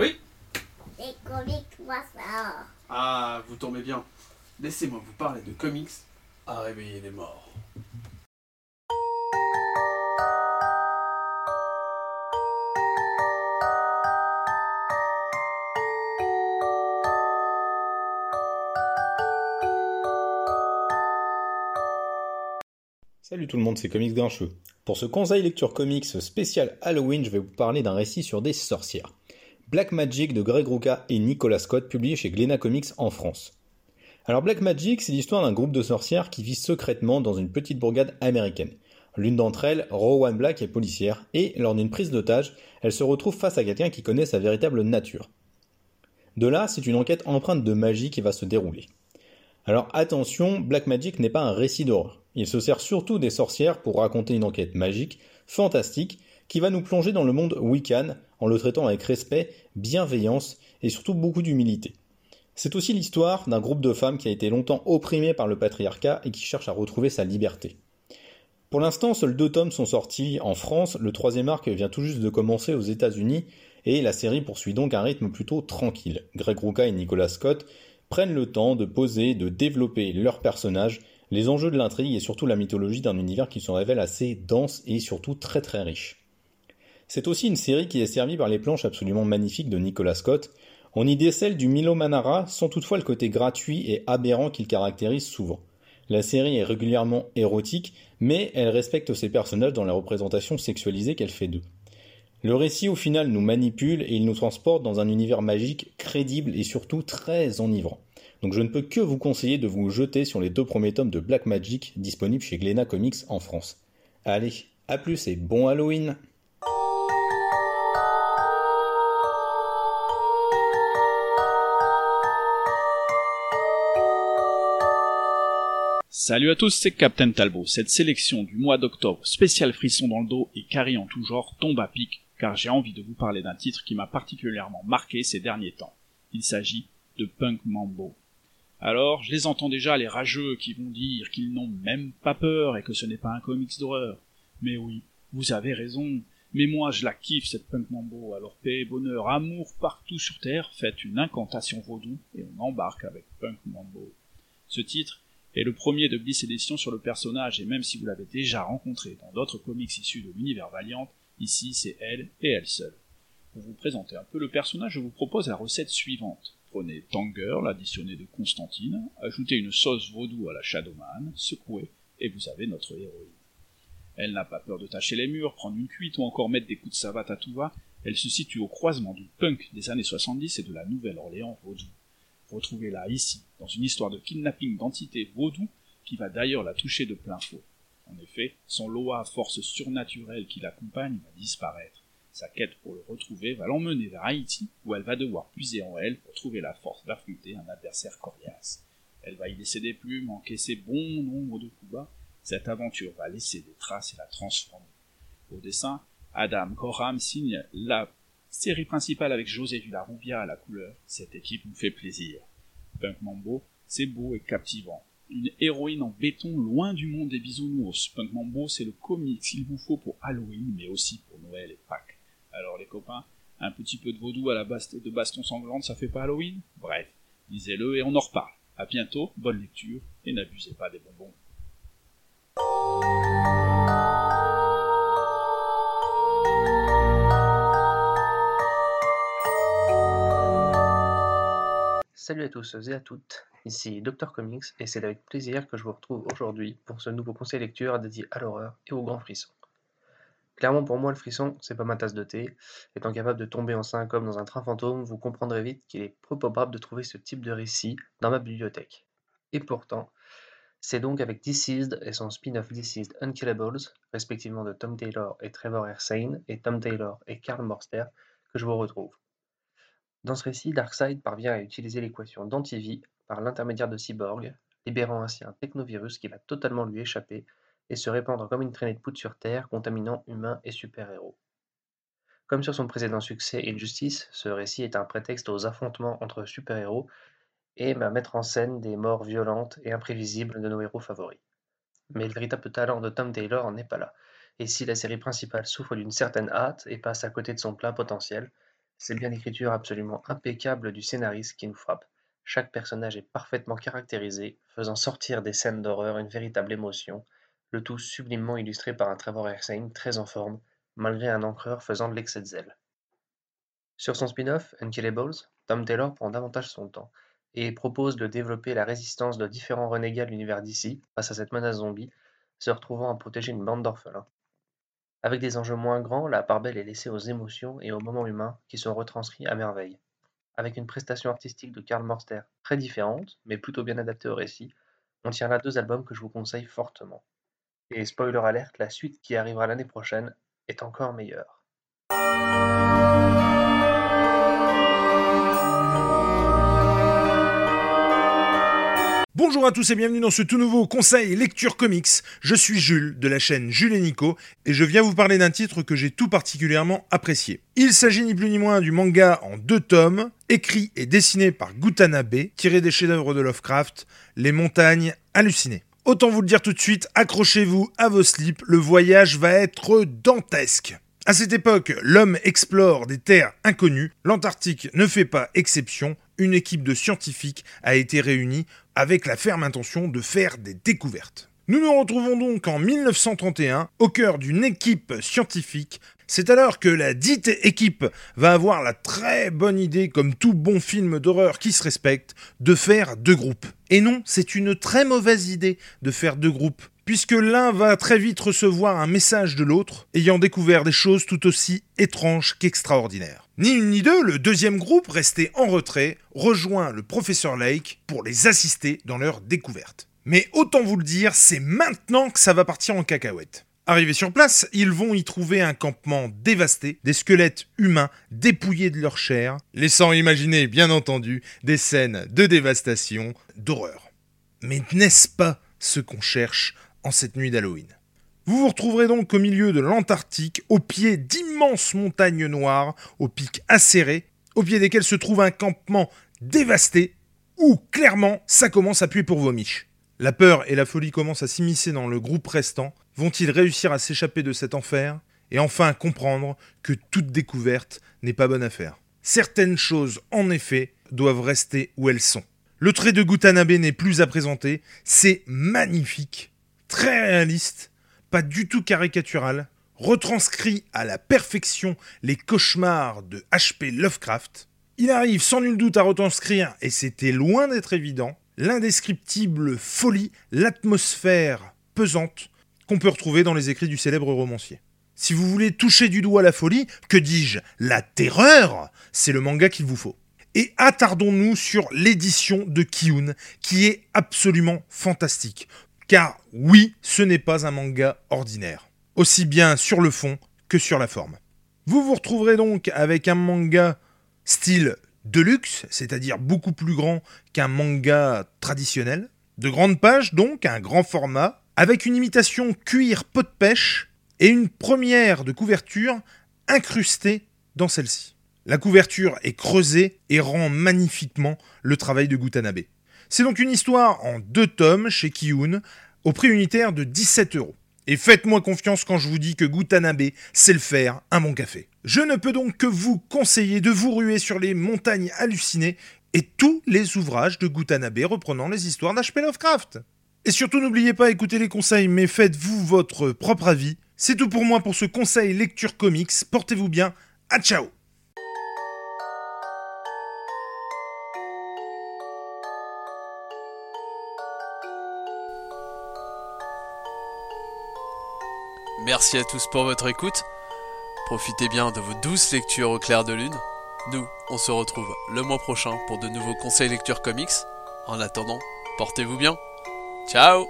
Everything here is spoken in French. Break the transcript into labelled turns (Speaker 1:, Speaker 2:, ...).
Speaker 1: Oui
Speaker 2: Les comics, moi ça.
Speaker 1: Ah, vous tombez bien. Laissez-moi vous parler de comics à réveiller les morts.
Speaker 3: Salut tout le monde, c'est Comics Grincheux. Pour ce conseil lecture comics spécial Halloween, je vais vous parler d'un récit sur des sorcières. Black Magic de Greg Rucka et Nicolas Scott, publié chez Glénat Comics en France. Alors Black Magic, c'est l'histoire d'un groupe de sorcières qui vit secrètement dans une petite bourgade américaine. L'une d'entre elles, Rowan Black, est policière, et lors d'une prise d'otage, elle se retrouve face à quelqu'un qui connaît sa véritable nature. De là, c'est une enquête empreinte de magie qui va se dérouler. Alors attention, Black Magic n'est pas un récit d'horreur. Il se sert surtout des sorcières pour raconter une enquête magique, fantastique, qui va nous plonger dans le monde Wiccan en le traitant avec respect, bienveillance et surtout beaucoup d'humilité. C'est aussi l'histoire d'un groupe de femmes qui a été longtemps opprimé par le patriarcat et qui cherche à retrouver sa liberté. Pour l'instant, seuls deux tomes sont sortis en France, le troisième arc vient tout juste de commencer aux États-Unis, et la série poursuit donc un rythme plutôt tranquille. Greg Rucka et Nicolas Scott prennent le temps de poser, de développer leurs personnages les enjeux de l'intrigue et surtout la mythologie d'un univers qui se révèle assez dense et surtout très très riche. C'est aussi une série qui est servie par les planches absolument magnifiques de Nicolas Scott. On y décèle du Milo Manara sans toutefois le côté gratuit et aberrant qu'il caractérise souvent. La série est régulièrement érotique, mais elle respecte ses personnages dans la représentation sexualisée qu'elle fait d'eux. Le récit au final nous manipule et il nous transporte dans un univers magique crédible et surtout très enivrant. Donc je ne peux que vous conseiller de vous jeter sur les deux premiers tomes de Black Magic disponibles chez Glénat Comics en France. Allez, à plus et bon Halloween
Speaker 4: Salut à tous, c'est Captain Talbot. Cette sélection du mois d'octobre, spécial frisson dans le dos et carré en tout genre, tombe à pic, car j'ai envie de vous parler d'un titre qui m'a particulièrement marqué ces derniers temps. Il s'agit de Punk Mambo. Alors, je les entends déjà, les rageux qui vont dire qu'ils n'ont même pas peur et que ce n'est pas un comics d'horreur. Mais oui, vous avez raison. Mais moi, je la kiffe, cette punk mambo. Alors, paix, bonheur, amour partout sur Terre, faites une incantation vaudou et on embarque avec punk mambo. Ce titre est le premier de Bliss Edition sur le personnage et même si vous l'avez déjà rencontré dans d'autres comics issus de l'univers Valiant, ici c'est elle et elle seule. Pour vous présenter un peu le personnage, je vous propose la recette suivante. Prenez Tanger, l'additionnez de Constantine, ajoutez une sauce vaudou à la Shadowman, secouez, et vous avez notre héroïne. Elle n'a pas peur de tâcher les murs, prendre une cuite ou encore mettre des coups de savate à tout va, elle se situe au croisement du punk des années 70 et de la Nouvelle-Orléans vaudou. Retrouvez-la ici, dans une histoire de kidnapping d'entités vaudou qui va d'ailleurs la toucher de plein faux. En effet, son loa force surnaturelle qui l'accompagne va disparaître. Sa quête pour le retrouver va l'emmener vers Haïti, où elle va devoir puiser en elle pour trouver la force d'affronter un adversaire coriace. Elle va y laisser des plumes, encaisser bon nombre de coups bas. Cette aventure va laisser des traces et la transformer. Au dessin, Adam Coram signe la série principale avec José Villarubia à la couleur. Cette équipe nous fait plaisir. Punk Mambo, c'est beau et captivant. Une héroïne en béton loin du monde des bisounours. Punk Mambo, c'est le comics qu'il vous faut pour Halloween, mais aussi pour Noël et Pâques. Alors les copains, un petit peu de vaudou à la base de baston sanglante, ça fait pas Halloween? Bref, lisez-le et on en reparle. À bientôt, bonne lecture et n'abusez pas des bonbons.
Speaker 5: Salut à tous et à toutes, ici Dr Comics et c'est avec plaisir que je vous retrouve aujourd'hui pour ce nouveau conseil lecture dédié à l'horreur et aux grands frissons. Clairement pour moi le frisson, c'est pas ma tasse de thé. Étant capable de tomber en comme dans un train fantôme, vous comprendrez vite qu'il est peu probable de trouver ce type de récit dans ma bibliothèque. Et pourtant, c'est donc avec Deceased et son spin-off Deceased Unkillables, respectivement de Tom Taylor et Trevor Ersane, et Tom Taylor et Karl Morster, que je vous retrouve. Dans ce récit, Darkseid parvient à utiliser l'équation d'antivie par l'intermédiaire de Cyborg, libérant ainsi un technovirus qui va totalement lui échapper et se répandre comme une traînée de poudre sur Terre, contaminant humains et super-héros. Comme sur son précédent succès Injustice, ce récit est un prétexte aux affrontements entre super-héros et à mettre en scène des morts violentes et imprévisibles de nos héros favoris. Mais le véritable talent de Tom Taylor n'est pas là, et si la série principale souffre d'une certaine hâte et passe à côté de son plein potentiel, C'est bien l'écriture absolument impeccable du scénariste qui nous frappe. Chaque personnage est parfaitement caractérisé, faisant sortir des scènes d'horreur une véritable émotion, le tout sublimement illustré par un Trevor Helsing très en forme, malgré un encreur faisant de l'excès de zèle. Sur son spin-off, Unkillables, Tom Taylor prend davantage son temps et propose de développer la résistance de différents renégats de l'univers d'ici face à cette menace zombie, se retrouvant à protéger une bande d'orphelins. Avec des enjeux moins grands, la part belle est laissée aux émotions et aux moments humains qui sont retranscrits à merveille. Avec une prestation artistique de Karl Morster très différente, mais plutôt bien adaptée au récit, on tient là deux albums que je vous conseille fortement. Et spoiler alerte, la suite qui arrivera l'année prochaine est encore meilleure.
Speaker 6: Bonjour à tous et bienvenue dans ce tout nouveau conseil lecture comics. Je suis Jules de la chaîne Jules et Nico et je viens vous parler d'un titre que j'ai tout particulièrement apprécié. Il s'agit ni plus ni moins du manga en deux tomes, écrit et dessiné par Gutanabe, tiré des chefs-d'œuvre de Lovecraft, Les montagnes hallucinées. Autant vous le dire tout de suite, accrochez-vous à vos slips, le voyage va être dantesque. À cette époque, l'homme explore des terres inconnues, l'Antarctique ne fait pas exception, une équipe de scientifiques a été réunie avec la ferme intention de faire des découvertes. Nous nous retrouvons donc en 1931 au cœur d'une équipe scientifique. C'est alors que la dite équipe va avoir la très bonne idée, comme tout bon film d'horreur qui se respecte, de faire deux groupes. Et non, c'est une très mauvaise idée de faire deux groupes, puisque l'un va très vite recevoir un message de l'autre, ayant découvert des choses tout aussi étranges qu'extraordinaires. Ni une ni deux, le deuxième groupe, resté en retrait, rejoint le professeur Lake pour les assister dans leur découverte. Mais autant vous le dire, c'est maintenant que ça va partir en cacahuète. Arrivés sur place, ils vont y trouver un campement dévasté, des squelettes humains dépouillés de leur chair, laissant imaginer, bien entendu, des scènes de dévastation, d'horreur. Mais n'est-ce pas ce qu'on cherche en cette nuit d'Halloween? Vous vous retrouverez donc au milieu de l'Antarctique, au pied d'immenses montagnes noires, au pic acéré, au pied desquelles se trouve un campement dévasté, où clairement ça commence à puer pour vos miches. La peur et la folie commencent à s'immiscer dans le groupe restant. Vont-ils réussir à s'échapper de cet enfer et enfin comprendre que toute découverte n'est pas bonne affaire? Certaines choses, en effet, doivent rester où elles sont. Le trait de Gutanabe n'est plus à présenter, c'est magnifique, très réaliste, pas du tout caricatural, retranscrit à la perfection les cauchemars de H.P. Lovecraft. Il arrive sans nul doute à retranscrire, et c'était loin d'être évident, l'indescriptible folie, l'atmosphère pesante qu'on peut retrouver dans les écrits du célèbre romancier. Si vous voulez toucher du doigt la folie, que dis-je, la terreur, c'est le manga qu'il vous faut. Et attardons-nous sur l'édition de Kiyun, qui est absolument fantastique. Car oui, ce n'est pas un manga ordinaire, aussi bien sur le fond que sur la forme. Vous vous retrouverez donc avec un manga style deluxe, c'est-à-dire beaucoup plus grand qu'un manga traditionnel, de grandes pages donc, un grand format, avec une imitation cuir pot de pêche et une première de couverture incrustée dans celle-ci. La couverture est creusée et rend magnifiquement le travail de Gutanabe. C'est donc une histoire en deux tomes chez Kiyun, au prix unitaire de 17 euros. Et faites-moi confiance quand je vous dis que Gutanabe sait le faire, un bon café. Je ne peux donc que vous conseiller de vous ruer sur les montagnes hallucinées et tous les ouvrages de Gutanabe reprenant les histoires d'H.P. Lovecraft. Et surtout n'oubliez pas d'écouter les conseils, mais faites-vous votre propre avis. C'est tout pour moi pour ce conseil lecture comics. Portez-vous bien. À ciao
Speaker 7: Merci à tous pour votre écoute. Profitez bien de vos douces lectures au clair de lune. Nous, on se retrouve le mois prochain pour de nouveaux conseils lecture comics. En attendant, portez-vous bien. Ciao